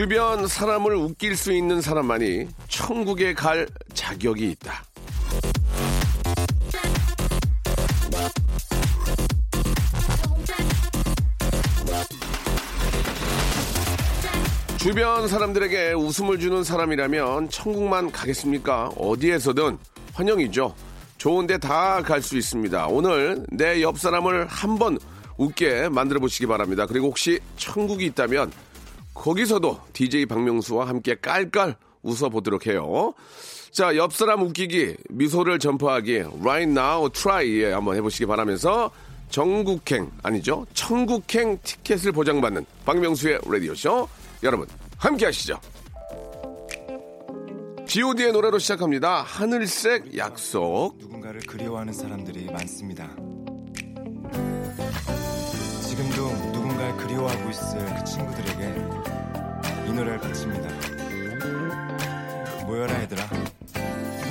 주변 사람을 웃길 수 있는 사람만이 천국에 갈 자격이 있다 주변 사람들에게 웃음을 주는 사람이라면 천국만 가겠습니까? 어디에서든 환영이죠. 좋은데 다 갈 수 있습니다. 오늘 내 옆 사람을 한번 웃게 만들어 보시기 바랍니다. 그리고 혹시 천국이 있다면 거기서도 DJ 박명수와 함께 깔깔 웃어 보도록 해요. 자, 옆 사람 웃기기, 미소를 전파하기, right now try 예, 한번 해보시기 바라면서 전국행 아니죠? 천국행 티켓을 보장받는 박명수의 라디오쇼 여러분 함께 하시죠. G.O.D의 노래로 시작합니다. 하늘색 약속. 누군가를 그리워하는 사람들이 많습니다. 그리워하고 있을 그 친구들에게 이 노래를 바칩니다. 모여라 얘들아.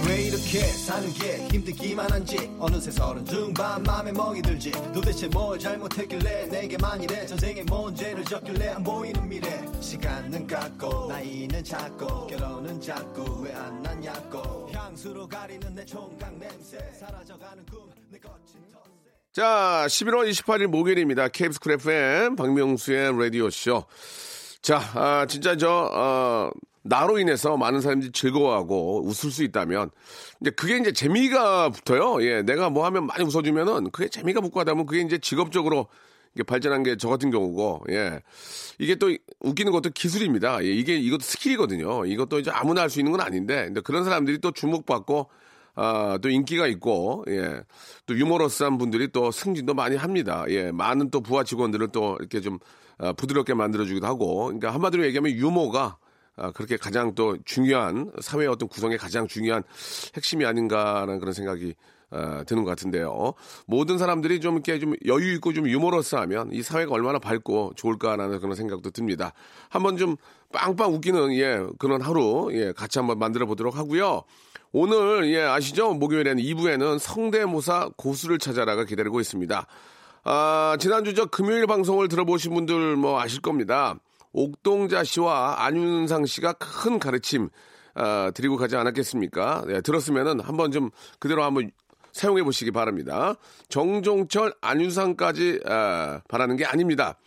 왜 이렇게 사는 게 힘들기만 한지? 어느새 서른 중반 맘에 멍이 들지. 도대체 뭘 잘못했길래 내게만 이래 전생에 뭔 죄를 졌길래 안 보이는 미래. 시간은 갔고 나이는 작고 결혼은 작고 왜 안 났냐고. 향수로 가리는 내 총각 냄새. 사라져가는 꿈 내 거친 텃세 자, 11월 28일 목요일입니다. KBS 쿨 FM 박명수의 라디오쇼. 자, 아, 진짜 저, 어, 나로 인해서 많은 사람들이 즐거워하고 웃을 수 있다면, 이제 그게 이제 재미가 붙어요. 예, 내가 뭐 하면 많이 웃어주면은 그게 재미가 붙고 하다 보면 그게 이제 직업적으로 이게 발전한 게 저 같은 경우고, 예. 이게 또 웃기는 것도 기술입니다. 예, 이게 이것도 스킬이거든요. 이것도 이제 아무나 할 수 있는 건 아닌데, 근데 그런 사람들이 또 주목받고, 아, 또 인기가 있고, 예. 또 유머러스한 분들이 또 승진도 많이 합니다. 예. 많은 또 부하 직원들을 또 이렇게 좀 아, 부드럽게 만들어주기도 하고, 그러니까 한마디로 얘기하면 유머가 아, 그렇게 가장 또 중요한 사회의 어떤 구성의 가장 중요한 핵심이 아닌가라는 그런 생각이 아, 드는 것 같은데요. 모든 사람들이 좀 이렇게 좀 여유 있고 좀 유머러스하면 이 사회가 얼마나 밝고 좋을까라는 그런 생각도 듭니다. 한번 좀 빵빵 웃기는 예 그런 하루 예 같이 한번 만들어 보도록 하고요. 오늘 예 아시죠 목요일에는 2부에는 성대모사 고수를 찾아라가 기다리고 있습니다. 아 지난주 저 금요일 방송을 들어보신 분들 뭐 아실 겁니다. 옥동자 씨와 안윤상 씨가 큰 가르침 아, 드리고 가지 않았겠습니까? 예, 들었으면은 한번 좀 그대로 한번 사용해 보시기 바랍니다. 정종철 안윤상까지 아, 바라는 게 아닙니다.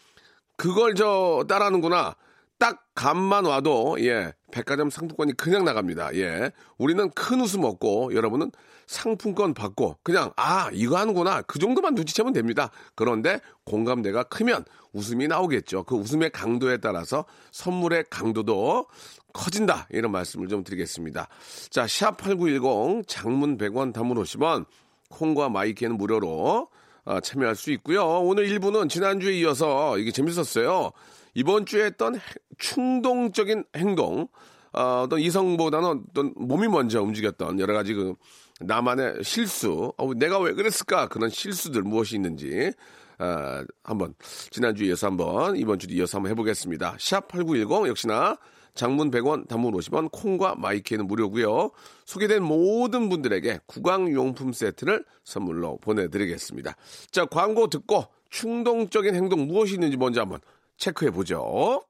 그걸 저 따라하는구나. 딱 감만 와도 예 백화점 상품권이 그냥 나갑니다. 예 우리는 큰 웃음 얻고 여러분은 상품권 받고 그냥 아 이거 하는구나 그 정도만 눈치채면 됩니다. 그런데 공감대가 크면 웃음이 나오겠죠. 그 웃음의 강도에 따라서 선물의 강도도 커진다 이런 말씀을 좀 드리겠습니다. 자 샵 #8910 장문 100원, 단문 50원 콩과 my K는 무료로 아, 참여할 수 있고요. 오늘 1부는 지난주에 이어서 이게 재밌었어요. 이번 주에 했던 해- 충동적인 행동, 어, 어떤 이성보다는 어떤 몸이 먼저 움직였던 여러 가지 그 나만의 실수, 어, 내가 왜 그랬을까 그런 실수들 무엇이 있는지 아, 한번 지난주에 이어서 한번 이번 주도 이어서 한번 해보겠습니다. 샵 #8910 역시나 장문 100원, 단문 50원, 콩과 my K는 무료고요. 소개된 모든 분들에게 구강용품 세트를 선물로 보내드리겠습니다. 자, 광고 듣고 충동적인 행동 무엇이 있는지 먼저 한번 체크해 보죠.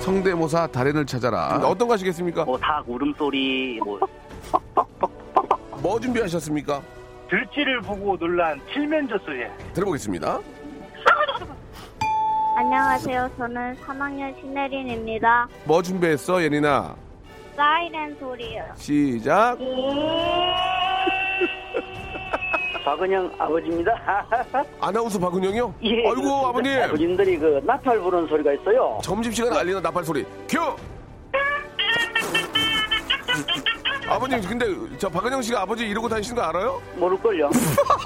성대모사 달인을 찾아라. 어떤 거 하시겠습니까? 뭐 닭 울음소리, 뭐 뭐 준비하셨습니까? 들쥐를 보고 놀란 칠면조 소리. 들어보겠습니다. 안녕하세요. 저는 3학년 신혜린입니다. 뭐 준비했어, 예린아? 사이렌 소리요. 시작. 박은영 아버지입니다. 아나운서 박은영이요? 예, 아이고, 그렇습니다. 아버님. 아버님들이 그 나팔 부르는 소리가 있어요. 점심시간 알리는 나팔 소리. 큐! 아버님, 근데 저 박은영 씨가 아버지 이러고 다니시는 거 알아요? 모를걸요.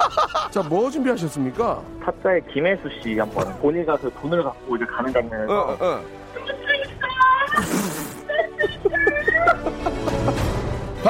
자, 뭐 준비하셨습니까? 타짜의 김혜수 씨 한번 본인 가서 돈을 갖고 이제 가는 장면에서 어, 어.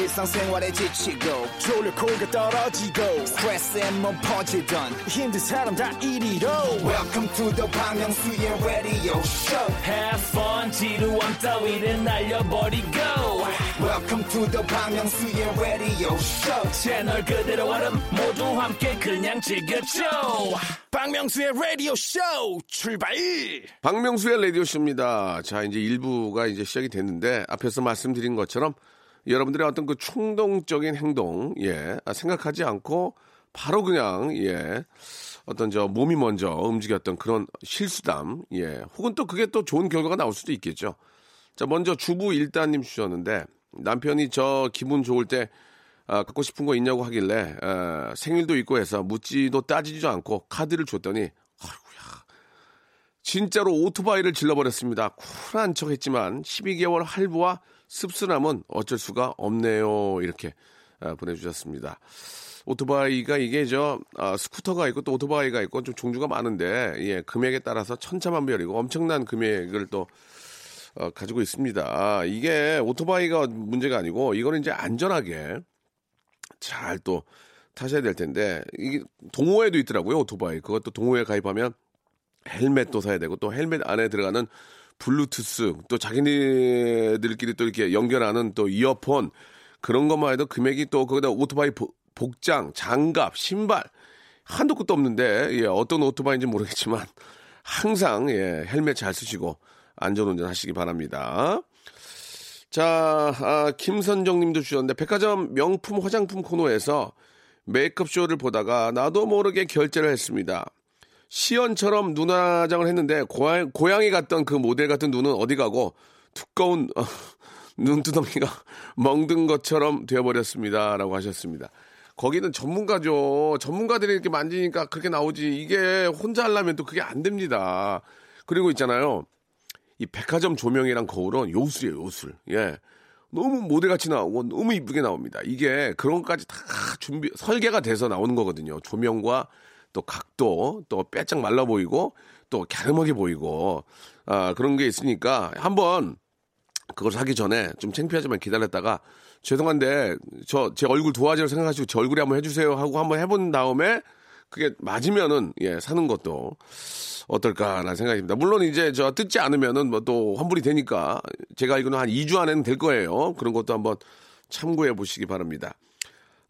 일상생활에 지치고, 졸려 코가 떨어지고, 스트레스에 몸 퍼지던, 힘든 사람 다 이리로. welcome to the Bang Myung-soo's radio show. Have fun 지루함 따위를 날려버리고. Welcome to the Bang Myung-soo's radio show. 채널 그대로 얼음 모두 함께 그냥 즐겨줘. 박명수의 라디오 쇼 출발! 박명수의 라디오 쇼입니다. 자, 이제 1부가 이제 시작이 됐는데, 앞에서 말씀드린 것처럼, 여러분들의 어떤 그 충동적인 행동, 예, 아, 생각하지 않고, 바로 그냥, 예, 어떤 저 몸이 먼저 움직였던 그런 실수담, 예, 혹은 또 그게 또 좋은 결과가 나올 수도 있겠죠. 자, 먼저 주부 일단님 주셨는데, 남편이 저 기분 좋을 때, 아, 갖고 싶은 거 있냐고 하길래, 아, 생일도 있고 해서 묻지도 따지지도 않고 카드를 줬더니, 아이고야. 진짜로 오토바이를 질러버렸습니다. 쿨한 척 했지만 12개월 할부와 씁쓸함은 어쩔 수가 없네요. 이렇게 아, 보내주셨습니다. 오토바이가 이게 저 아, 스쿠터가 있고 또 오토바이가 있고 좀 종류가 많은데 예, 금액에 따라서 천차만별이고 엄청난 금액을 또 어, 가지고 있습니다. 아, 이게 오토바이가 문제가 아니고 이거는 이제 안전하게 잘 또 타셔야 될 텐데 이게 동호회도 있더라고요 오토바이 그것도 동호회 가입하면 헬멧도 사야 되고 또 헬멧 안에 들어가는 블루투스 또 자기네들끼리 또 이렇게 연결하는 또 이어폰 그런 것만 해도 금액이 또 거기다 오토바이 보- 복장 장갑 신발 한도 끝도 없는데 예, 어떤 오토바이인지 모르겠지만 항상 예, 헬멧 잘 쓰시고 안전운전 하시기 바랍니다. 자, 아, 김선정 님도 주셨는데, 백화점 명품 화장품 코너에서 메이크업 쇼를 보다가 나도 모르게 결제를 했습니다. 시연처럼 눈화장을 했는데, 고양, 고양이 같던 그 모델 같은 눈은 어디 가고, 두꺼운, 어, 눈두덩이가 멍든 것처럼 되어버렸습니다. 라고 하셨습니다. 거기는 전문가죠. 전문가들이 이렇게 만지니까 그렇게 나오지. 이게 혼자 하려면 또 그게 안 됩니다. 그리고 있잖아요. 이 백화점 조명이랑 거울은 요술이에요, 요술. 예. 너무 모델같이 나오고 너무 이쁘게 나옵니다. 이게 그런 것까지 다 준비, 설계가 돼서 나오는 거거든요. 조명과 또 각도, 또 빼짝 말라 보이고, 또 갸름하게 보이고, 아, 그런 게 있으니까 한번 그걸 사기 전에 좀 창피하지만 기다렸다가 죄송한데 저 제 얼굴 도화지를 생각하시고 제 얼굴에 한번 해주세요 하고 한번 해본 다음에 그게 맞으면은 예 사는 것도 어떨까라는 생각입니다. 물론 이제 저 뜯지 않으면은 뭐 또 환불이 되니까 제가 알기로는 한 2주 안에는 될 거예요. 그런 것도 한번 참고해 보시기 바랍니다.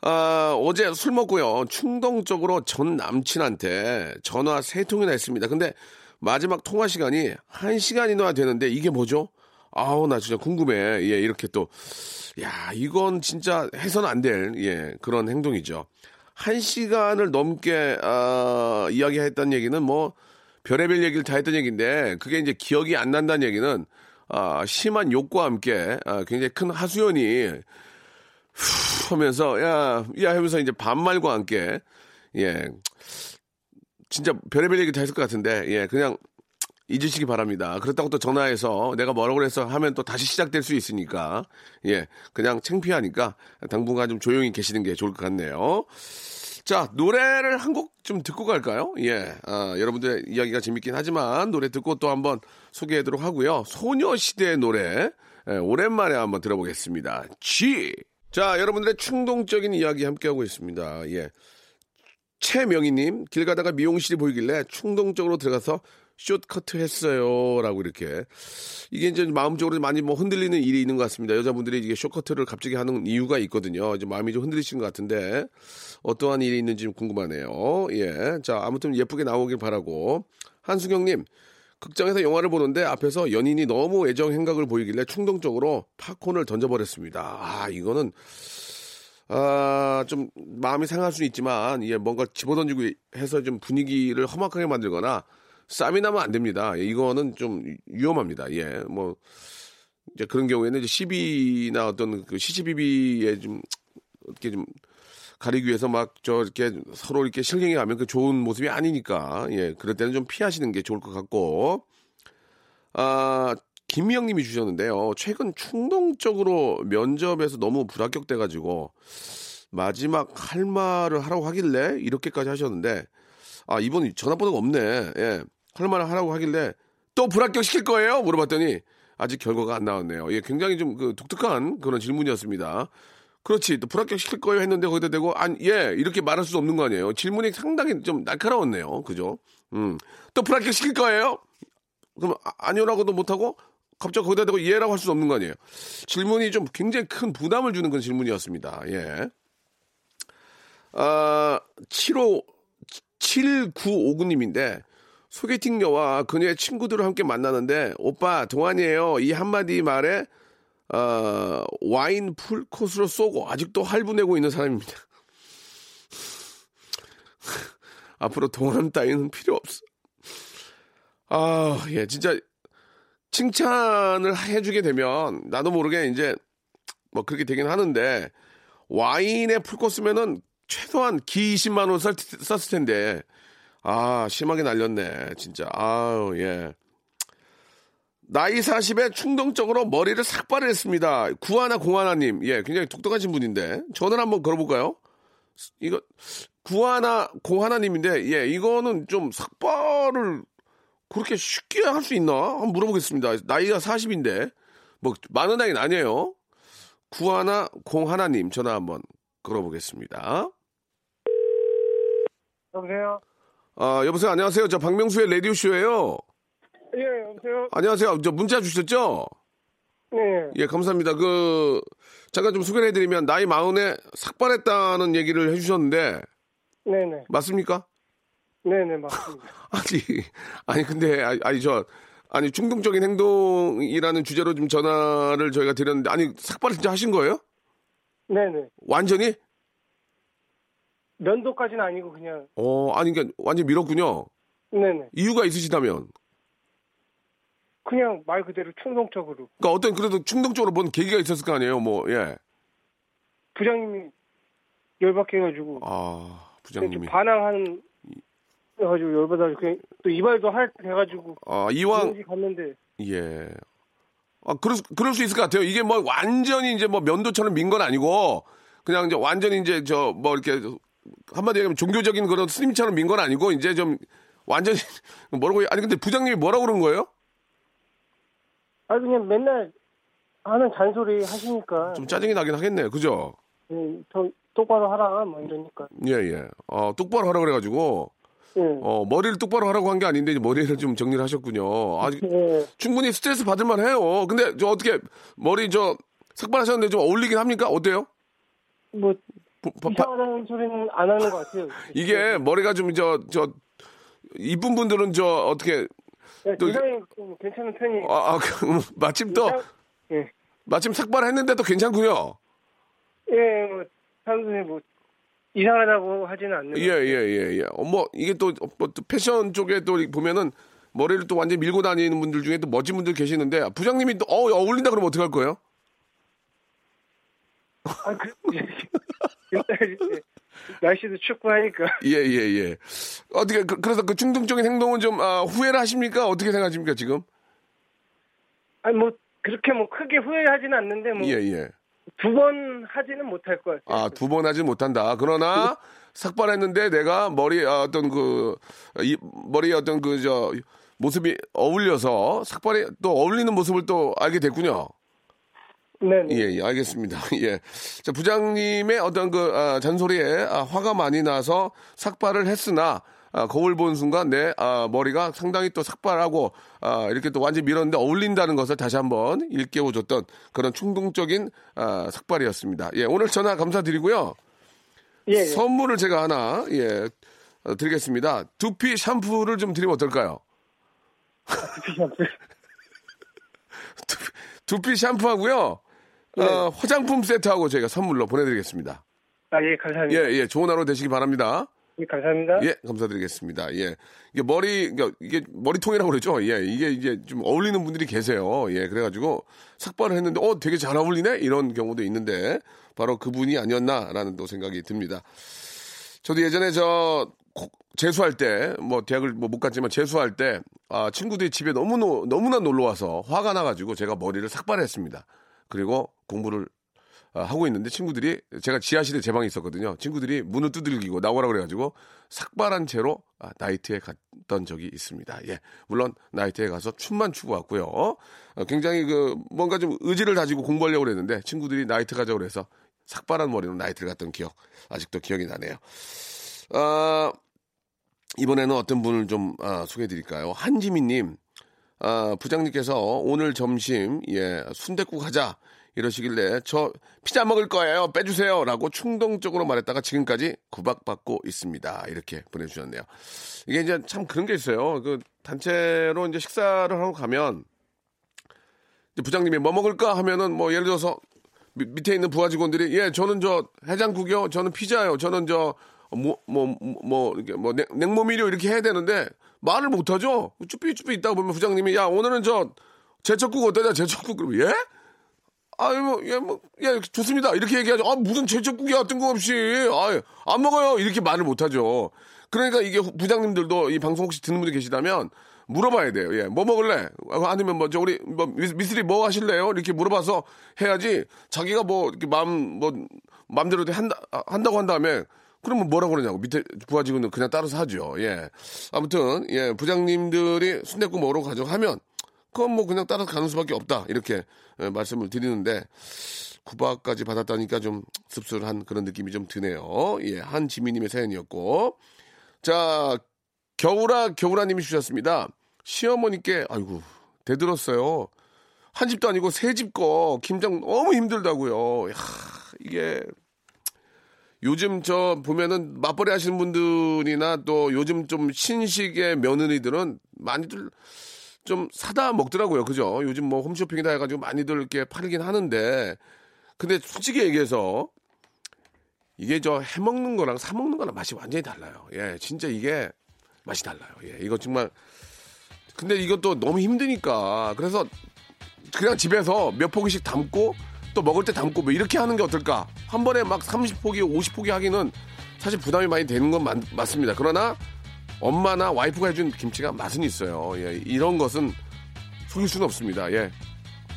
아, 어제 술 먹고요. 충동적으로 전 남친한테 전화 세 통이나 했습니다. 근데 마지막 통화 시간이 한 시간이나 되는데 이게 뭐죠? 아우, 나 진짜 궁금해. 예, 이렇게 또. 야, 이건 진짜 해서는 안 될, 예, 그런 행동이죠. 한 시간을 넘게, 아, 이야기했던 얘기는 뭐, 별의별 얘기를 다 했던 얘기인데, 그게 이제 기억이 안 난다는 얘기는, 아, 심한 욕과 함께, 아, 굉장히 큰 하수연이, 후 하면서, 야, 야 하면서 이제 반말과 함께, 예, 진짜 별의별 얘기 다 했을 것 같은데, 예, 그냥 잊으시기 바랍니다. 그렇다고 또 전화해서 내가 뭐라고 그래서 하면 또 다시 시작될 수 있으니까, 예, 그냥 창피하니까 당분간 좀 조용히 계시는 게 좋을 것 같네요. 자, 노래를 한 곡 좀 듣고 갈까요? 예, 아, 여러분들의 이야기가 재밌긴 하지만 노래 듣고 또 한번 소개하도록 하고요. 소녀시대의 노래, 예, 오랜만에 한번 들어보겠습니다. G! 자, 여러분들의 충동적인 이야기 함께하고 있습니다. 예. 최명희님, 길 가다가 미용실이 보이길래 충동적으로 들어가서 숏커트 했어요. 라고 이렇게. 이게 이제 마음적으로 많이 뭐 흔들리는 일이 있는 것 같습니다. 여자분들이 이게 숏커트를 갑자기 하는 이유가 있거든요. 이제 마음이 좀 흔들리시는 것 같은데, 어떠한 일이 있는지 좀 궁금하네요. 예. 자, 아무튼 예쁘게 나오길 바라고. 한수경님, 극장에서 영화를 보는데 앞에서 연인이 너무 애정 행각을 보이길래 충동적으로 팝콘을 던져버렸습니다. 아, 이거는 아, 좀 마음이 상할 수는 있지만 예, 뭔가 집어던지고 해서 좀 분위기를 험악하게 만들거나 쌈이 나면 안 됩니다. 예, 이거는 좀 위험합니다. 예, 뭐 이제 그런 경우에는 이제 시비나 어떤 그 시시비비에 좀 어떻게 좀 가리기 위해서 막 저 이렇게 서로 이렇게 실갱이 하면 그 좋은 모습이 아니니까. 예 그럴 때는 좀 피하시는 게 좋을 것 같고. 아 김미영님이 주셨는데요. 최근 충동적으로 면접에서 너무 불합격돼가지고 마지막 할 말을 하라고 하길래 이렇게까지 하셨는데 아 이번 전화번호가 없네. 예할 말을 하라고 하길래 또 불합격 시킬 거예요? 물어봤더니 아직 결과가 안 나왔네요. 예 굉장히 좀 그 독특한 그런 질문이었습니다. 그렇지. 또 불합격 시킬 거예요 했는데 거기다 대고 안, 예, 이렇게 말할 수 없는 거 아니에요. 질문이 상당히 좀 날카로웠네요. 그죠? 음. 또 불합격 시킬 거예요? 그럼 아, 아니요라고도 못하고 갑자기 거기다 대고 예라고 할 수 없는 거 아니에요. 질문이 좀 굉장히 큰 부담을 주는 그런 질문이었습니다. 예. 아, 75, 7959님인데 소개팅녀와 그녀의 친구들을 함께 만나는데 오빠 동안이에요. 이 한마디 말에 어, 와인 풀 코스로 쏘고 아직도 할부 내고 있는 사람입니다. 앞으로 동안 따위는 필요 없어. 아, 예, 진짜 칭찬을 해주게 되면 나도 모르게 이제 뭐 그렇게 되긴 하는데 와인에 풀 코스면은 최소한 기 20만 원 썼, 썼을 텐데 아 심하게 날렸네 진짜 아우 예 나이 40에 충동적으로 머리를 삭발을 했습니다. 구하나 공하나님, 예, 굉장히 독특하신 분인데 전화를 한번 걸어볼까요? 이거 구하나 공하나님인데, 예, 이거는 좀 삭발을 그렇게 쉽게 할 수 있나? 한번 물어보겠습니다. 나이가 40인데 뭐 많은 나이는 아니에요. 구하나 공하나님 전화 한번 걸어보겠습니다. 여보세요? 아, 여보세요. 안녕하세요. 저 박명수의 라디오 쇼예요. 예, 여보세요? 안녕하세요. 저 문자 주셨죠? 네. 예, 감사합니다. 그 잠깐 좀 소개를 해드리면 나이 마흔에 삭발했다는 얘기를 해 주셨는데 네 네. 맞습니까? 네 네, 맞습니다. 아니, 아니 근데 아니, 아니 저 아니 충동적인 행동이라는 주제로 좀 전화를 저희가 드렸는데 아니 삭발 진짜 하신 거예요? 네 네. 완전히? 면도까지는 아니고 그냥, 어, 아니 그러니까 완전 히 밀었군요. 네네. 이유가 있으시다면. 그냥 말 그대로 충동적으로. 그러니까 어떤 그래도 충동적으로 뭔 계기가 있었을 거 아니에요, 뭐 예. 부장님이 열받게해가지고. 아, 좀 부장님이. 반항하는, 해가지고 열받아가지고, 그냥 또 이발도 할, 해가지고. 아, 이왕 갔는데, 예. 아, 그럴, 수- 그럴 수 있을 것 같아요. 이게 뭐 완전히 이제 뭐 면도처럼 민 건 아니고, 그냥 이제 완전히 이제 저 뭐 이렇게 한마디 얘기하면 종교적인 그런 스님처럼 민 건 아니고, 이제 좀 완전히 뭐라고, 해- 아니 근데 부장님이 뭐라고 그런 거예요? 아 그냥 맨날 하는 잔소리 하시니까. 좀 짜증이 나긴 하겠네요. 그죠? 예, 더 똑바로 하라, 뭐 이러니까. 예, 예. 어, 똑바로 하라고 그래 가지고, 예. 어, 머리를 똑바로 하라고 한 게 아닌데, 이제 머리를 좀 정리를 하셨군요. 아직 예. 충분히 스트레스 받을 만 해요. 근데 저 어떻게 머리 저 삭발하셨는데 좀 어울리긴 합니까? 어때요? 뭐, 바- 이상하다는 소리는 안 하는 것 같아요. 이게 머리가 좀 저 저 이쁜 분들은 저 어떻게 예, 또좀 괜찮은 편이. 아, 아 그, 마침 또 예. 마침 삭발했는데도 괜찮군요. 예, 뭐, 사람들이 뭐, 이상하다고 하지는 않는. 예 예 예 예. 어, 뭐 이게 또, 뭐, 또 패션 쪽에 또 보면은 머리를 또 완전 히 밀고 다니는 분들 중에 또 멋진 분들 계시는데 부장님이 또 어, 어울린다 그러면 어떡할 거예요? 아, 그, 예. 날씨도 춥고 하니까. 예 예 예. 어떻게 그, 래서 그 충동적인 행동은 좀 아, 후회를 하십니까? 어떻게 생각하십니까 지금? 아니, 뭐, 그렇게 뭐 크게 후회하지는 않는데, 뭐, 예 예. 두 번 하지는 못할 것 같아요. 아, 두 번 하지 못한다. 그러나 삭발했는데 내가 머리 아, 어떤 그 이, 머리에 어떤 그 저 모습이 어울려서 삭발에 또 어울리는 모습을 또 알게 됐군요. 네. 예, 예, 알겠습니다. 예. 자, 부장님의 어떤 그 아, 잔소리에 아, 화가 많이 나서 삭발을 했으나 아, 거울 본 순간 내 아, 머리가 상당히 또 삭발하고 아, 이렇게 또 완전히 밀었는데 어울린다는 것을 다시 한번 일깨워줬던 그런 충동적인 아, 삭발이었습니다. 예, 오늘 전화 감사드리고요. 예, 예. 선물을 제가 하나 예 어, 드리겠습니다. 두피 샴푸를 좀 드리면 어떨까요? 두피, 두피 샴푸하고요. 어, 화장품 세트하고 저희가 선물로 보내드리겠습니다. 아, 예, 감사합니다. 예, 예, 좋은 하루 되시기 바랍니다. 예, 감사합니다. 예, 감사드리겠습니다. 예. 이게 머리, 그러니까 이게 머리통이라고 그러죠. 예, 이게 이제 좀 어울리는 분들이 계세요. 예, 그래가지고 삭발을 했는데, 어, 되게 잘 어울리네? 이런 경우도 있는데, 바로 그분이 아니었나라는 또 생각이 듭니다. 저도 예전에 저, 고- 재수할 때, 뭐, 대학을 뭐 못 갔지만 재수할 때, 아, 친구들이 집에 너무, 노- 너무나 놀러 와서 화가 나가지고 제가 머리를 삭발했습니다. 그리고 공부를 아, 하고 있는데 친구들이 제가 지하실에 제 방에 있었거든요. 친구들이 문을 두들기고 나오라 그래가지고 삭발한 채로 아, 나이트에 갔던 적이 있습니다. 예, 물론 나이트에 가서 춤만 추고 왔고요. 어, 굉장히 그 뭔가 좀 의지를 다지고 공부하려고 그랬는데 친구들이 나이트 가자고 그래서 삭발한 머리로 나이트를 갔던 기억 아직도 기억이 나네요. 아, 이번에는 어떤 분을 좀 아, 소개해드릴까요? 한지민님, 아, 부장님께서 오늘 점심 예 순대국 하자 이러시길래 저 피자 먹을 거예요. 빼주세요 라고 충동적으로 말했다가 지금까지 구박받고 있습니다. 이렇게 보내주셨네요. 이게 이제 참 그런 게 있어요. 그 단체로 이제 식사를 하고 가면 부장님이 뭐 먹을까 하면은 뭐 예를 들어서 밑- 밑에 있는 부하 직원들이 예 저는 저 해장국이요. 저는 피자요. 저는 저 뭐 뭐 뭐 이렇게 뭐 냉- 냉모밀이요. 이렇게 해야 되는데 말을 못 하죠? 쭈삐쭈삐 있다가 보면 부장님이 야 오늘은 저 제철국 어떠냐? 제철국 그러면 예 아유 뭐 예 뭐 예 좋습니다 이렇게 얘기하죠 아 무슨 제철국이야 뜬금없이 아안 먹어요 이렇게 말을 못 하죠 그러니까 이게 후- 부장님들도 이 방송 혹시 듣는 분들 계시다면 물어봐야 돼요. 예, 뭐 먹을래? 아니면 뭐, 저, 우리, 뭐, 미스- 미스리 뭐 하실래요? 이렇게 물어봐서 해야지, 자기가 뭐, 이렇게 마음, 뭐, 마음대로 한다, 한다고 한 다음에, 그러면 뭐라고 그러냐고. 밑에 부하 직원은 그냥 따라서 하죠. 예. 아무튼, 예, 부장님들이 순대국 먹으러 하면, 그건 뭐 그냥 따라서 가는 수밖에 없다. 이렇게 예, 말씀을 드리는데, 구박까지 받았다니까 좀 씁쓸한 그런 느낌이 좀 드네요. 예, 한지민님의 사연이었고. 자, 겨울아, 겨울아님이 주셨습니다. 시어머니께, 아이고, 대들었어요. 한 집도 아니고 세 집 거, 김장 너무 힘들다고요. 야, 이게, 요즘 저 보면은 맞벌이 하시는 분들이나 또 요즘 좀 신식의 며느리들은 많이들 좀 사다 먹더라고요. 그죠? 요즘 뭐 홈쇼핑이다 해가지고 많이들 이렇게 팔긴 하는데, 근데 솔직히 얘기해서 이게 저 해먹는 거랑 사먹는 거랑 맛이 완전히 달라요. 예, 진짜 이게 맛이 달라요. 예, 이거 정말. 근데 이것도 너무 힘드니까. 그래서 그냥 집에서 몇 포기씩 담고 또 먹을 때 담고 뭐 이렇게 하는 게 어떨까? 한 번에 막 30포기, 50포기 하기는 사실 부담이 많이 되는 건 맞, 맞습니다. 그러나 엄마나 와이프가 해준 김치가 맛은 있어요. 예, 이런 것은 속일 수는 없습니다. 예,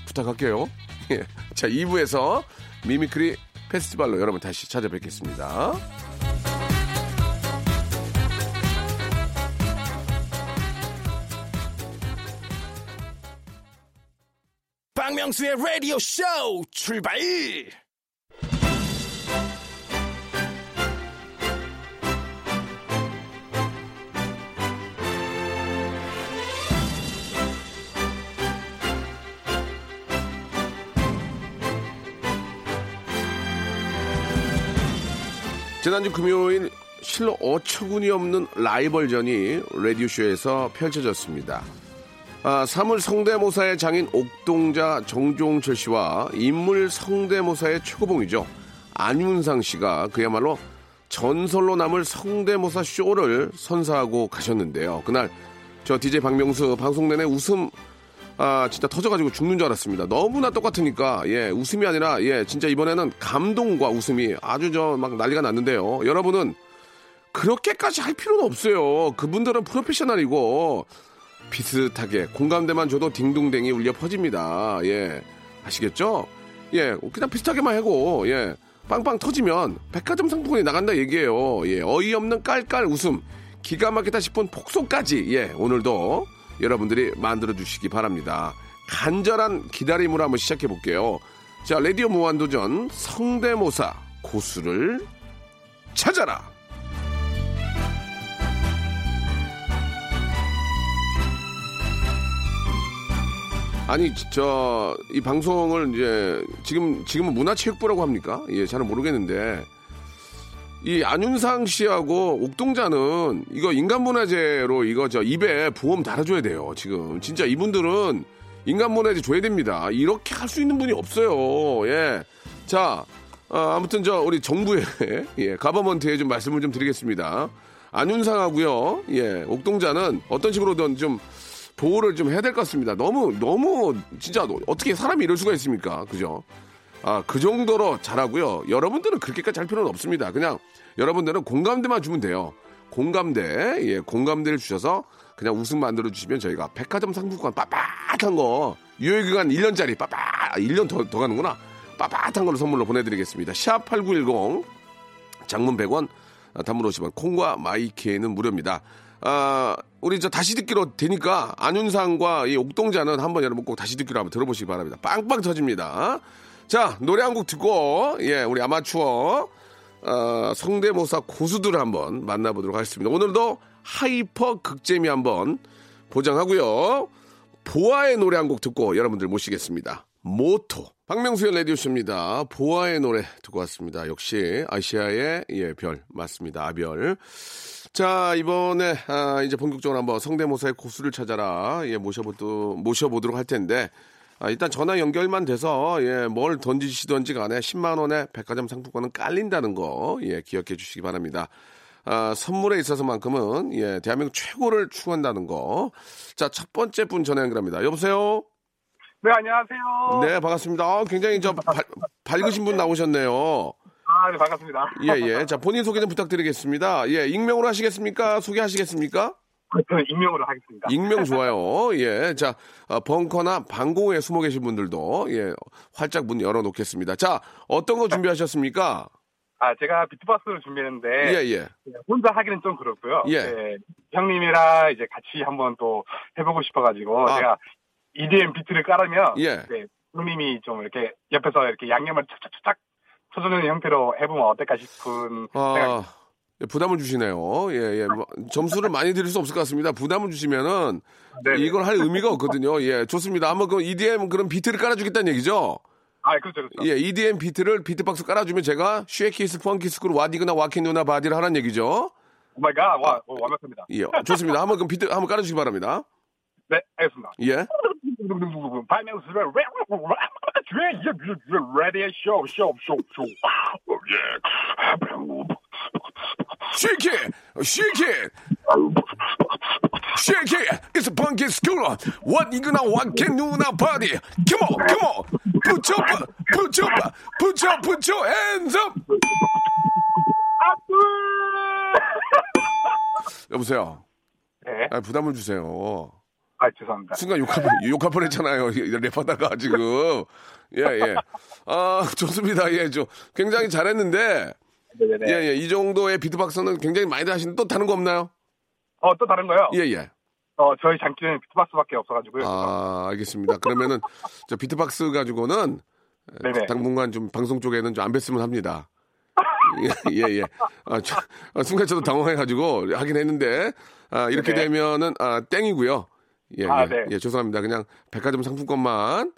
부탁할게요. 예. 자, 2부에서 미미크리 페스티벌로 여러분 다시 찾아뵙겠습니다. 박명수의 라디오 쇼 출발! 지난주 금요일 실로 어처구니 없는 라이벌전이 라디오쇼에서 펼쳐졌습니다. 아, 사물 성대모사의 장인 옥동자 정종철 씨와 인물 성대모사의 최고봉이죠. 안윤상 씨가 그야말로 전설로 남을 성대모사 쇼를 선사하고 가셨는데요. 그날 저 DJ 박명수 방송 내내 웃음 아 진짜 터져가지고 죽는 줄 알았습니다. 너무나 똑같으니까 예 웃음이 아니라 예 진짜 이번에는 감동과 웃음이 아주 저 막 난리가 났는데요. 여러분은 그렇게까지 할 필요는 없어요. 그분들은 프로페셔널이고 비슷하게 공감대만 줘도 딩동댕이 울려 퍼집니다. 예 아시겠죠? 예 그냥 비슷하게만 하고 예 빵빵 터지면 백화점 상품권이 나간다 얘기예요. 예 어이없는 깔깔 웃음 기가 막히다 싶은 폭소까지 예 오늘도 여러분들이 만들어 주시기 바랍니다. 간절한 기다림으로 한번 시작해 볼게요. 자, 레디오 무한도전 성대모사 고수를 찾아라. 아니 저 이 방송을 이제 지금 지금은 문화체육부라고 합니까? 예, 잘은 모르겠는데 이 안윤상 씨하고 옥동자는 이거 인간문화재로 이거 저 입에 보험 달아줘야 돼요. 지금 진짜 이분들은 인간문화재 줘야 됩니다. 이렇게 할 수 있는 분이 없어요. 예, 자 아, 아무튼 저 우리 정부의 예, 가버먼트에 좀 말씀을 좀 드리겠습니다. 안윤상하고요. 예, 옥동자는 어떤 식으로든 좀 보호를 좀 해야 될 것 같습니다. 너무 너무 진짜 어떻게 사람이 이럴 수가 있습니까? 그죠? 아, 그 정도로 잘하고요. 여러분들은 그렇게까지 할 필요는 없습니다. 그냥 여러분들은 공감대만 주면 돼요. 공감대, 예, 공감대를 주셔서 그냥 웃음 만들어 주시면 저희가 백화점 상품권 빳빳한 거, 유효기간 1년짜리 빳빳, 1년 더, 더 가는구나. 빳빳한 걸로 선물로 보내드리겠습니다. 샵8910, 장문 100원, 단문 50원, 콩과 마이케이는 무료입니다. 아, 우리 저 다시 듣기로 되니까 안윤상과 이 옥동자는 한번 여러분 꼭 다시 듣기로 한번 들어보시기 바랍니다. 빵빵 터집니다. 자, 노래 한 곡 듣고, 예, 우리 아마추어, 어, 성대모사 고수들을 한번 만나보도록 하겠습니다. 오늘도 hyper 극재미 한번 보장하고요. 보아의 노래 한 곡 듣고 여러분들 모시겠습니다. 모토. 박명수의 라디오쇼입니다. 보아의 노래 듣고 왔습니다. 역시 아시아의 예, 별 맞습니다. 아별. 자, 이번에 아, 이제 본격적으로 한번 성대모사의 고수를 찾아라 예, 모셔보도, 모셔보도록 할 텐데 아, 일단 전화 연결만 돼서 예, 뭘 던지시던지 간에 10만 원의 백화점 상품권은 깔린다는 거 예, 기억해 주시기 바랍니다. 아, 선물에 있어서만큼은 예, 대한민국 최고를 추구한다는 거. 자, 첫 번째 분 전화 연결합니다. 여보세요. 네, 안녕하세요. 네, 반갑습니다. 아, 굉장히 저 발, 밝으신 분 나오셨네요. 아, 네, 반갑습니다. 예, 예. 자, 본인 소개 좀 부탁드리겠습니다. 예, 익명으로 하시겠습니까? 소개하시겠습니까? 저는 익명으로 하겠습니다. 익명 좋아요. 예. 자, 어, 벙커나 방공호에 숨어 계신 분들도, 예, 활짝 문 열어놓겠습니다. 자, 어떤 거 준비하셨습니까? 아, 제가 비트박스를 준비했는데 예, 예. 혼자 하기는 좀 그렇고요. 예. 네, 형님이랑 이제 같이 한번 또 해보고 싶어가지고 아. 제가 EDM 비트를 깔으면 예. 네, 형님이 좀 이렇게 옆에서 이렇게 양념을 착착착착 쳐주는 형태로 해보면 어떨까 싶은 생각이 아, 예, 부담을 주시네요. 예, 예. 뭐, 점수를 많이 드릴 수 없을 것 같습니다. 부담을 주시면은 네. 이걸 할 의미가 없거든요. 예, 좋습니다. 한번 그 EDM 그런 비트를 깔아주겠다는 얘기죠? 아, 그렇죠, 그렇죠. 예, EDM 비트를 비트박스 깔아주면 제가 쉐키스, 펑키스쿨, 와디그나 와키누나 바디를 하라는 얘기죠? 오 마이 갓, 와, 오, 완벽합니다. 예, 좋습니다. 한번 그럼 비트 한번 깔아주시기 바랍니다. 네, 알겠습니다. 예. 박명수의 레디오 쇼, 쇼, 쇼, 쇼. Shake it, shake it, shake it. It's a funky school. What you gonna what can do now party? Come on, come on. Put your, put your, put your, put your hands up. 여보세요. 네. 아, 부담을 주세요. 아, 죄송합니다. 순간 욕할, 욕할 뻔 했잖아요. 랩하다가 지금. 예, 예. 아, 좋습니다. 예, 저 굉장히 잘했는데. 네네네. 예, 예. 이 정도의 비트박스는 굉장히 많이 하시는데 또 다른 거 없나요? 어, 또 다른 거요? 예, 예. 어, 저희 장기는 비트박스밖에 없어가지고요. 아, 알겠습니다. 그러면은 저 비트박스 가지고는 네네. 당분간 좀 방송 쪽에는 좀 안 뵀으면 합니다. 예, 예, 예. 아, 저, 아, 순간 저도 당황해가지고 하긴 했는데, 아, 이렇게 네. 되면은, 아, 땡이고요. 예, 아, 예, 네. 예, 죄송합니다. 그냥 백화점 상품권만,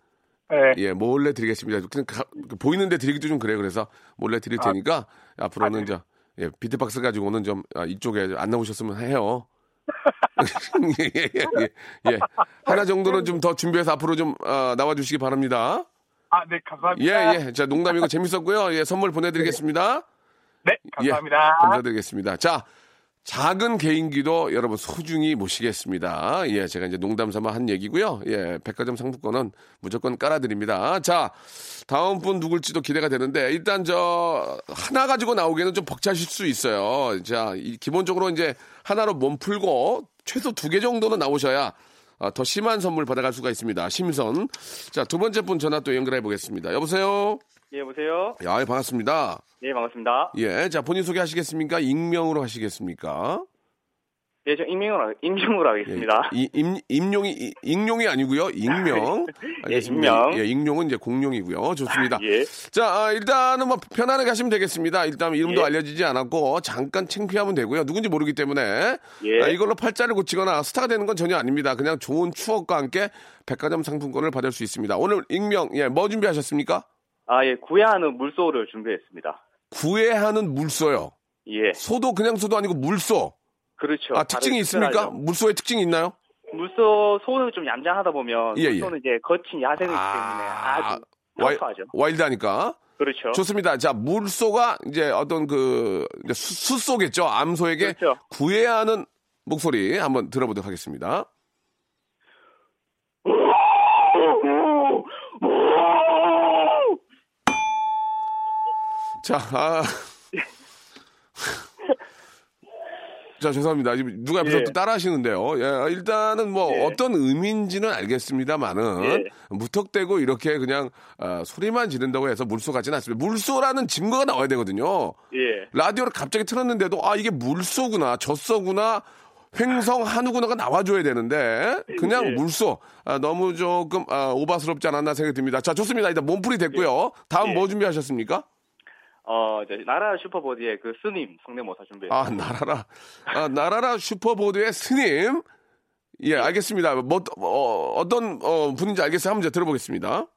네. 예, 몰래 드리겠습니다. 그냥 가- 그 보이는데 드리기도 좀 그래요. 그래서 몰래 드릴 아. 테니까 앞으로는 아, 네. 저, 예, 비트박스 가지고는 좀 아, 이쪽에 안 나오셨으면 해요. 예, 예, 예, 예. 하나 정도는 좀 더 준비해서 앞으로 좀 아, 나와주시기 바랍니다. 아, 네, 예, 감사합니다. 예. 자, 농담이고 재밌었고요. 예, 선물 보내드리겠습니다. 네, 예, 감사합니다. 감사드리겠습니다. 자, 작은 개인기도 여러분 소중히 모시겠습니다. 예, 제가 이제 농담 삼아 한 얘기고요. 예, 백화점 상품권은 무조건 깔아드립니다. 자, 다음 분 누굴지도 기대가 되는데 일단 저 하나 가지고 나오기에는 좀 벅차실 수 있어요. 자, 이- 기본적으로 이제 하나로 몸 풀고 최소 두 개 정도는 나오셔야 아, 더 심한 선물 받아갈 수가 있습니다. 심선. 자, 두 번째 분 전화 또 연결해 보겠습니다. 여보세요? 예, 여보세요? 야, 예, 반갑습니다. 예, 반갑습니다. 예, 자, 본인 소개하시겠습니까? 익명으로 하시겠습니까? 예, 저 익명으로, 하- 익명으로 하겠습니다. 이, 임, 임용이, 이- 익룡이 아니고요 익명. 예, 익명. 예, 익룡은 이제 공룡이고요. 좋습니다. 예. 자, 아, 일단은 뭐 편안하게 하시면 되겠습니다. 일단 이름도 예. 알려지지 않았고 잠깐 창피하면 되고요. 누군지 모르기 때문에 예. 아, 이걸로 팔자를 고치거나 스타가 되는 건 전혀 아닙니다. 그냥 좋은 추억과 함께 백화점 상품권을 받을 수 있습니다. 오늘 익명, 예, 뭐 준비하셨습니까? 아, 예, 구애하는 물소를 준비했습니다. 구애하는 물소요. 예, 소도 그냥 소도 아니고 물소. 그렇죠. 아, 특징이 있습니까? 특별하죠. 물소의 특징이 있나요? 물소, 소는 좀 얌전하다 보면, 예, 예. 물소는 이제 거친 야생이기 때문에 아 주 와이, 터프하죠. 와일드하니까. 그렇죠. 좋습니다. 자, 물소가 이제 어떤 그 수, 숫소겠죠. 암소에게 그렇죠. 구해야 하는 목소리 한번 들어보도록 하겠습니다. 자, 아. 자, 죄송합니다. 누가 옆에서 예. 또 따라 하시는데요. 예, 일단은 뭐 예. 어떤 의미인지는 알겠습니다만은 예. 무턱대고 이렇게 그냥 아, 소리만 지른다고 해서 물소 같지는 않습니다. 물소라는 증거가 나와야 되거든요. 예. 라디오를 갑자기 틀었는데도 아 이게 물소구나 젖소구나 횡성 한우구나가 나와줘야 되는데 그냥 예. 물소 아, 너무 조금 아, 오바스럽지 않았나 생각이 듭니다. 자 좋습니다. 일단 몸풀이 됐고요. 다음 예. 뭐 준비하셨습니까? 어, 이제 나라 슈퍼보드의 그 스님 성대모사 준비했습니다. 아 나라라 아, 나라라 슈퍼보드의 스님 예 알겠습니다. 뭐 어, 어떤 어, 분인지 알겠어요. 한번 이제 들어보겠습니다.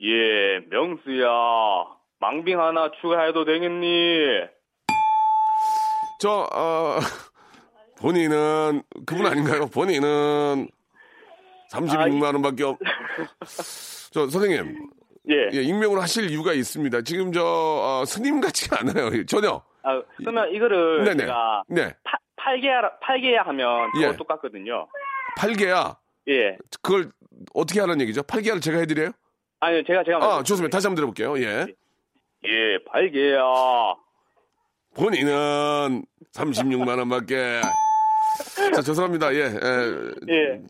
예, 명수야. 망빙 하나 추가해도 되겠니? 저 어, 본인은 그분 아닌가요? 본인은 36만 원밖에 없. 저 선생님 예. 예, 익명으로 하실 이유가 있습니다. 지금 저 어, 스님 같지가 않아요. 전혀. 아, 그러면 이거를 네네. 제가 네. 파, 팔게야 팔게야 하면 예. 똑같거든요. 8개야. 예. 그걸 어떻게 하는 얘기죠? 8개야를 제가 해 드려요? 아니요, 제가 제가 아, 좋습니다. 다시 한번 들어 볼게요. 예. 예, 팔게야. 본인은 36만 원밖에. 자, 죄송합니다. 예. 예. 예.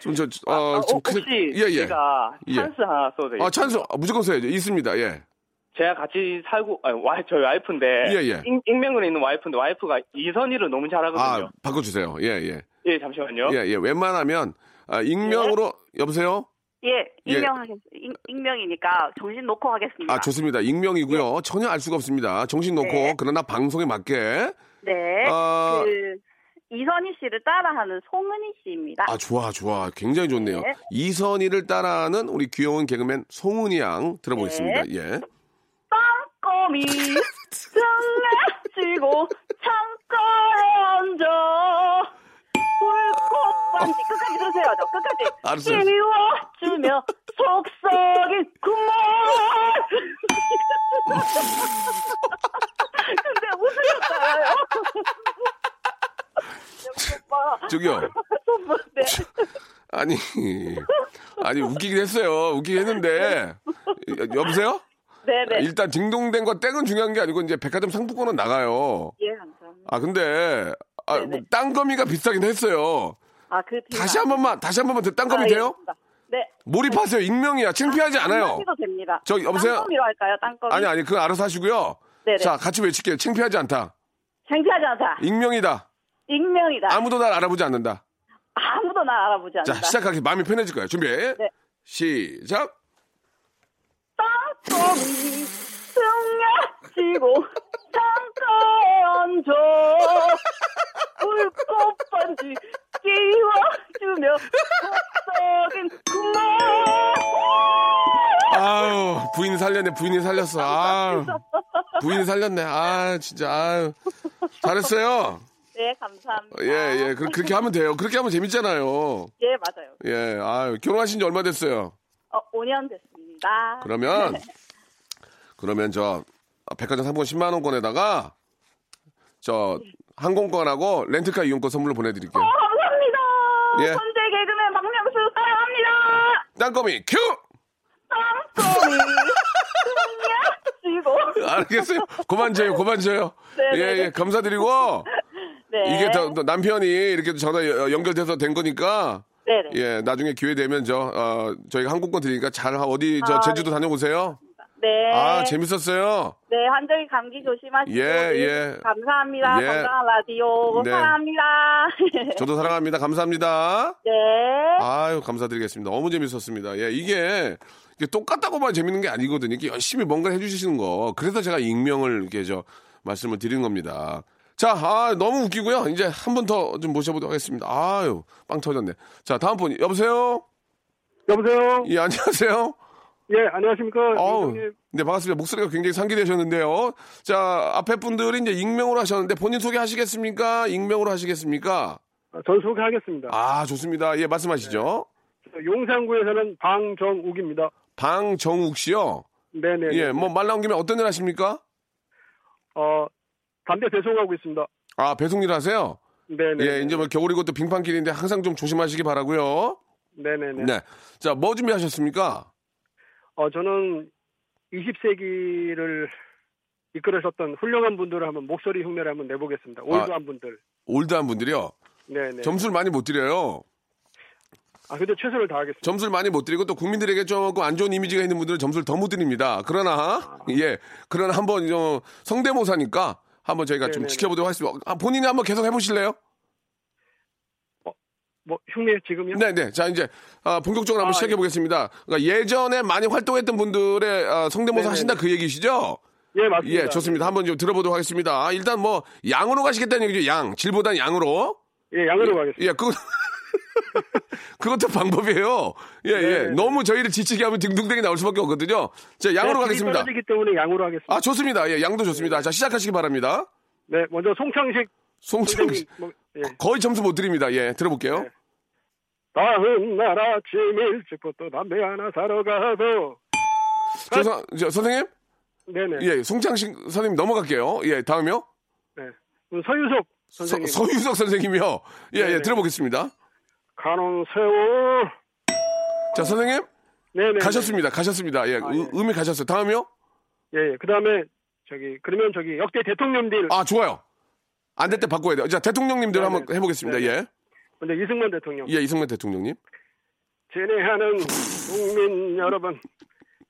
좀 저, 어, 아, 좀 어, 혹시 예, 예. 제가 예. 찬스 하나 써도 돼요? 아, 찬스 아, 무조건 써야죠. 있습니다. 예. 제가 같이 살고 아니, 와, 저희 와이프인데 예, 예. 익, 익명으로 있는 와이프인데 와이프가 이선희를 너무 잘하거든요. 아, 바꿔 주세요. 예, 예. 예, 잠시만요. 예, 예. 웬만하면, 아, 익명으로, 여보세요? 예, 예. 익명하겠, 익, 익명이니까 정신 놓고 하겠습니다. 아, 좋습니다. 익명이고요. 전혀 알 수가 없습니다. 정신 놓고, 네. 그러나 방송에 맞게. 네, 아. 그 이선희 씨를 따라하는 송은희 씨입니다. 아, 좋아, 좋아. 굉장히 좋네요. 네. 이선희를 따라하는 우리 귀여운 개그맨 송은이 양 들어보겠습니다. 네. 예. 땅거미 등에지고 창가에 앉아 불꽃 반지 끝까지 들으세요. 끝까지 알았어요. 끼워주며 속삭인 그말 근데 웃으셨잖아요. 저기요. 네. 아니, 아니, 웃기긴 했어요. 웃기긴 했는데. 여- 여보세요? 네네. 일단 딩동댕 과 땡은 중요한 게 아니고 이제 백화점 상품권은 나가요. 예, 감사합니다. 아, 근데, 아, 네네. 뭐 땅거미가 비싸긴 했어요. 아, 그 다시 한 번만, 다시 한 번만 더 땅거미 아, 돼요? 알겠습니다. 네. 몰입하세요. 익명이야. 창피하지 않아요. 한마디도 됩니다. 저, 여보세요? 땅거미로 할까요? 땅거미. 아니, 아니, 그거 알아서 하시고요. 네네. 자, 같이 외칠게요. 창피하지 않다. 창피하지 않다. 익명이다. 익명이다. 아무도 날 알아보지 않는다. 아무도 날 알아보지 않는다. 자, 시작하기 마음이 편해질 거예요. 준비. 네. 시작. 땅거미 등야지고 창가에 앉아 불꽃 반지 끼워주며 속삭인 그말 아유, 부인 살렸네. 부인이 살렸어. 아유. 부인이 살렸네. 아, 진짜. 아유. 잘했어요. 네, 감사합니다. 예, 예. 그, 그렇게 하면 돼요. 그렇게 하면 재밌잖아요. 예, 맞아요. 예. 아유, 결혼하신 지 얼마 됐어요? 어, 5년 됐습니다. 그러면, 그러면 저, 백화점 상품 10만 원권에다가, 저, 항공권하고 렌트카 이용권 선물로 보내드릴게요. 어, 감사합니다. 예. 선제 개그맨 박명수 사랑합니다. 땅거미 큐! 땅거미 알겠어요. 그만 줘요, 그만 줘요. 예, 네네네. 예. 감사드리고, 네. 이게 더, 더 남편이 이렇게 전화 여- 연결돼서 된 거니까, 네네. 예, 나중에 기회 되면 저, 어, 저희가 항공권 드리니까 잘 어디 저 아, 제주도 다녀오세요. 네. 아, 재밌었어요. 네, 한정희 감기 조심하시고. 예, 네, 예. 감사합니다. 예. 건강한 라디오. 네. 사랑합니다. 저도 사랑합니다. 감사합니다. 네. 아유, 감사드리겠습니다. 너무 재밌었습니다. 예, 이게, 이게 똑같다고만 재밌는 게 아니거든요. 이게 열심히 뭔가를 해주시는 거. 그래서 제가 익명을 이렇게 저 말씀을 드리는 겁니다. 자, 아, 너무 웃기고요. 이제 한 분 더 좀 모셔보도록 하겠습니다. 아유, 빵 터졌네. 자, 다음 분, 여보세요? 여보세요? 예, 안녕하세요? 예, 안녕하십니까. 어우. 네, 반갑습니다. 목소리가 굉장히 상기되셨는데요. 자, 앞에 분들이 이제 익명으로 하셨는데 본인 소개하시겠습니까? 익명으로 하시겠습니까? 전 소개하겠습니다. 아, 좋습니다. 예, 말씀하시죠. 용산구에 사는 방정욱입니다. 방정욱 씨요. 네네. 예, 뭐 말 나온 김에 어떤 일 하십니까? 어, 담배 배송하고 있습니다. 아, 배송 일 하세요? 네네. 예, 이제 뭐 겨울이고 또 빙판길인데 항상 좀 조심하시기 바라고요. 네네네. 네. 자, 뭐 준비하셨습니까? 어, 저는 20세기를 이끌으셨던 훌륭한 분들을 한번 목소리 흉내를 한번 내보겠습니다. 올드한 분들. 올드한 분들이요. 네네. 점수를 많이 못 드려요. 아, 근데 최선을 다하겠습니다. 점수를 많이 못 드리고 또 국민들에게 조금 안 좋은 이미지가 있는 분들은 점수를 더 못 드립니다. 그러나 예, 그러나 한번 어, 성대모사니까 한번 저희가 좀 네네네. 지켜보도록 하겠습니다. 아, 본인이 한번 계속 해보실래요? 뭐 흉내 지금요? 네, 네. 자 이제 아, 본격적으로 한번 아, 시작해 보겠습니다. 그러니까 예전에 많이 활동했던 분들의 아, 성대모사 네네네. 하신다 그 얘기시죠? 예, 맞습니다. 예, 좋습니다. 한번 좀 들어보도록 하겠습니다. 아, 일단 뭐 양으로 가시겠다는 얘기죠. 양, 질보단 양으로. 예, 양으로 가겠습니다. 예, 그거 그것도 방법이에요. 예, 예. 네네네. 너무 저희를 지치게 하면 딩동댕이 나올 수밖에 없거든요. 자, 양으로 네, 가겠습니다. 떨어지기 때문에 양으로 하겠습니다. 아, 좋습니다. 예, 양도 좋습니다. 자, 시작하시기 바랍니다. 네, 먼저 송창식 송창식. 뭐, 예. 거의 점수 못 드립니다. 예, 들어볼게요. 다음 날 아침 일찍부터 담배 하나 사러 가도 저, 선- 저, 선생님? 네네. 예, 송창식 선생님 넘어갈게요. 예, 다음이요. 네. 서유석 서, 선생님. 서 유석 선생님이요. 예, 예, 네네. 들어보겠습니다. 가는 세월. 자, 선생님? 네네. 가셨습니다. 가셨습니다. 예, 아, 의- 예. 음이 가셨어요. 다음이요? 예, 그 다음에 저기 그러면 저기 역대 대통령들 아, 좋아요. 안 될 때 바꿔야 돼요. 자, 대통령님들 네네. 한번 해보겠습니다. 네네. 예. 먼저 이승만 대통령. 예, 이승만 대통령님. 진행하는 국민 여러분,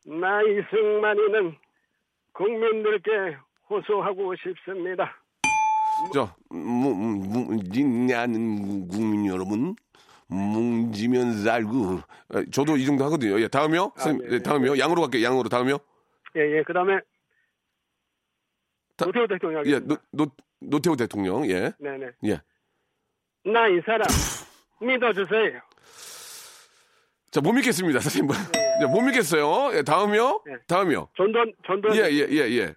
나 이승만이는 국민들께 호소하고 싶습니다. 저, 뭐, 뭐, 냐는 국민 여러분, 뭉지면 살고. 에, 저도 이 정도 하거든요. 예, 다음이요? 선생님, 네, 예, 다음이요? 양으로 갈게요. 양으로. 다음이요? 예, 예, 그 다음에 다- 노태우 대통령. 예, 노, 노, 노태우 대통령. 예. 네 네. 예. 나 이 사람 믿어주세요. 자, 못 믿겠습니다, 선생님. 네. 예, 못 믿겠어요. 예, 다음이요? 다음이요? 전돈, 전돈. 예, 예, 예, 예.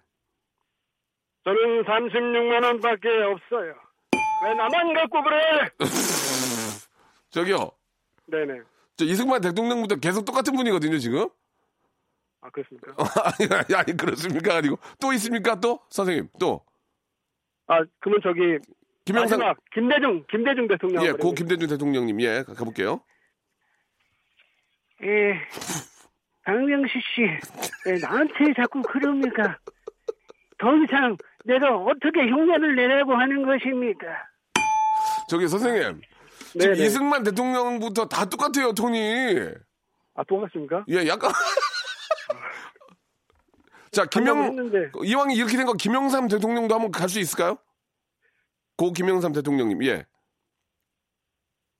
저는 36만 원밖에 없어요. 왜 나만 갖고 그래? 저기요. 네네. 저 이승만 대통령부터 계속 똑같은 분이거든요, 지금. 아 그렇습니까? 아니, 아니, 아니, 그렇습니까? 아니고. 또 있습니까? 또? 선생님, 또. 아 그러면 저기 김영삼. 마지막 김대중, 김대중 대통령. 예, 고. 김대중 대통령님, 예, 가- 가볼게요. 예, 박명수 씨, 왜 나한테 자꾸 그럽니까? 더 이상 내가 어떻게 흉내를 내라고 하는 것입니까? 저기, 선생님. 지금 네네. 이승만 대통령부터 다 똑같아요, 톤이. 아 똑같습니까? 예, 약간. 자, 김영. 이왕이 이렇게 된 거 김영삼 대통령도 한번 갈 수 있을까요? 고 김영삼 대통령님, 예.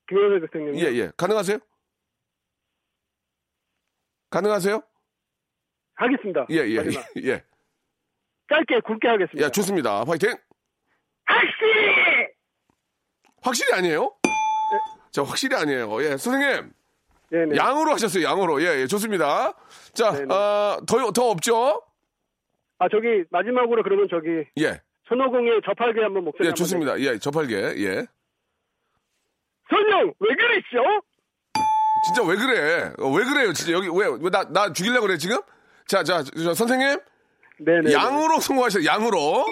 김영삼 대통령. 예, 예. 가능하세요? 가능하세요? 하겠습니다. 예, 예. 예. 예. 짧게 굵게 하겠습니다. 예, 좋습니다. 화이팅! 확실히! 확실히 아니에요? 자, 확실히 아니에요. 예, 선생님. 네네. 양으로 하셨어요, 양으로. 예, 예, 좋습니다. 자. 어, 더, 더 없죠? 아 저기 마지막으로 그러면 저기 예. 손오공의 저팔계 한번 목소리 예, 한번 좋습니다. 예, 저팔계. 예. 설령 왜 그랬죠? 진짜 왜 그래? 어, 왜 그래요? 진짜 여기 왜, 왜 나, 나 죽이려고 그래, 지금? 자, 자, 저, 선생님. 네 네. 양으로 성공하셨어요, 양으로.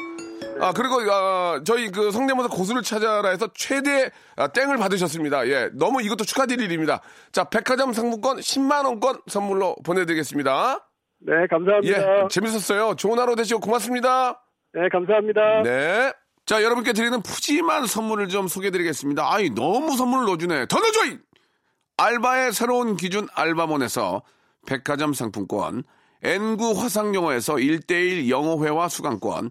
아, 그리고, 아, 저희 그 성대모사 고수를 찾아라 해서 최대 아, 땡을 받으셨습니다. 예. 너무 이것도 축하드릴 일입니다. 자, 백화점 상품권 10만원권 선물로 보내드리겠습니다. 네 감사합니다. 예. 재밌었어요. 좋은 하루 되시고 고맙습니다. 네 감사합니다. 네. 자, 여러분께 드리는 푸짐한 선물을 좀 소개해드리겠습니다. 아이, 너무 선물을 넣어주네. 더 넣어줘! 이! 알바의 새로운 기준 알바몬에서 백화점 상품권, N구 화상영어에서 1대1 영어회화 수강권,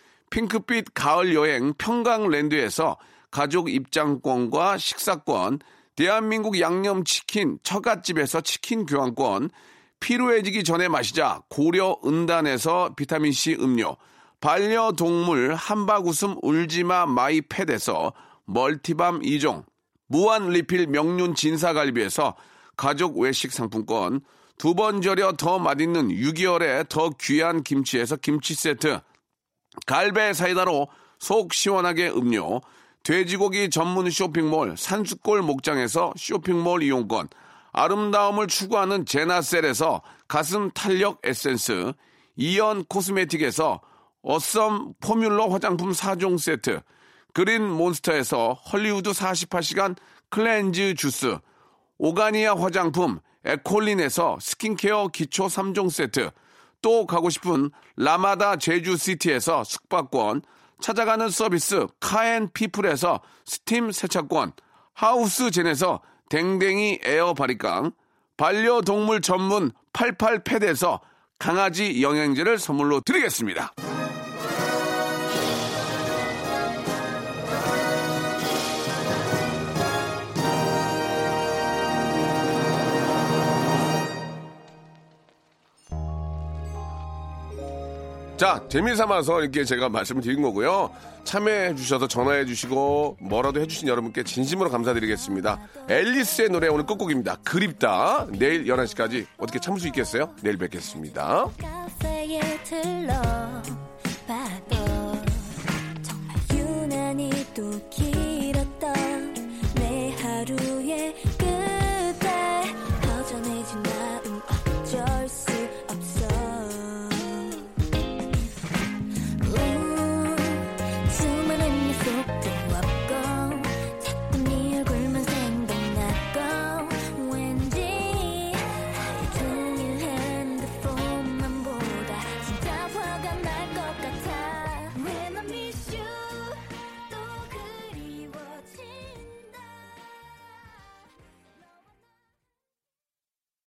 핑크빛 가을 여행 평강랜드에서 가족 입장권과 식사권, 대한민국 양념치킨 처갓집에서 치킨 교환권, 피로해지기 전에 마시자 고려 은단에서 비타민C 음료, 반려동물 한바구음 울지마 마이패드에서 멀티밤 2종, 무한 리필 명륜 진사갈비에서 가족 외식 상품권, 두 번 절여 더 맛있는 6개월에 더 귀한 김치에서 김치 세트, 갈배 사이다로 속 시원하게 음료, 돼지고기 전문 쇼핑몰 산수골 목장에서 쇼핑몰 이용권, 아름다움을 추구하는 제나셀에서 가슴 탄력 에센스, 이연 코스메틱에서 어썸 포뮬러 화장품 4종 세트, 그린 몬스터에서 헐리우드 48시간 클렌즈 주스, 오가니아 화장품 에콜린에서 스킨케어 기초 3종 세트, 또 가고 싶은 라마다 제주시티에서 숙박권, 찾아가는 서비스 카앤피플에서 스팀 세차권, 하우스젠에서 댕댕이 에어 바리깡, 반려동물 전문 88패드에서 강아지 영양제를 선물로 드리겠습니다. 자, 재미 삼아서 이렇게 제가 말씀을 드린 거고요. 참여해 주셔서 전화해 주시고 뭐라도 해 주신 여러분께 진심으로 감사드리겠습니다. 앨리스의 노래 오늘 끝곡입니다. 그립다. 내일 11시까지 어떻게 참을 수 있겠어요? 내일 뵙겠습니다.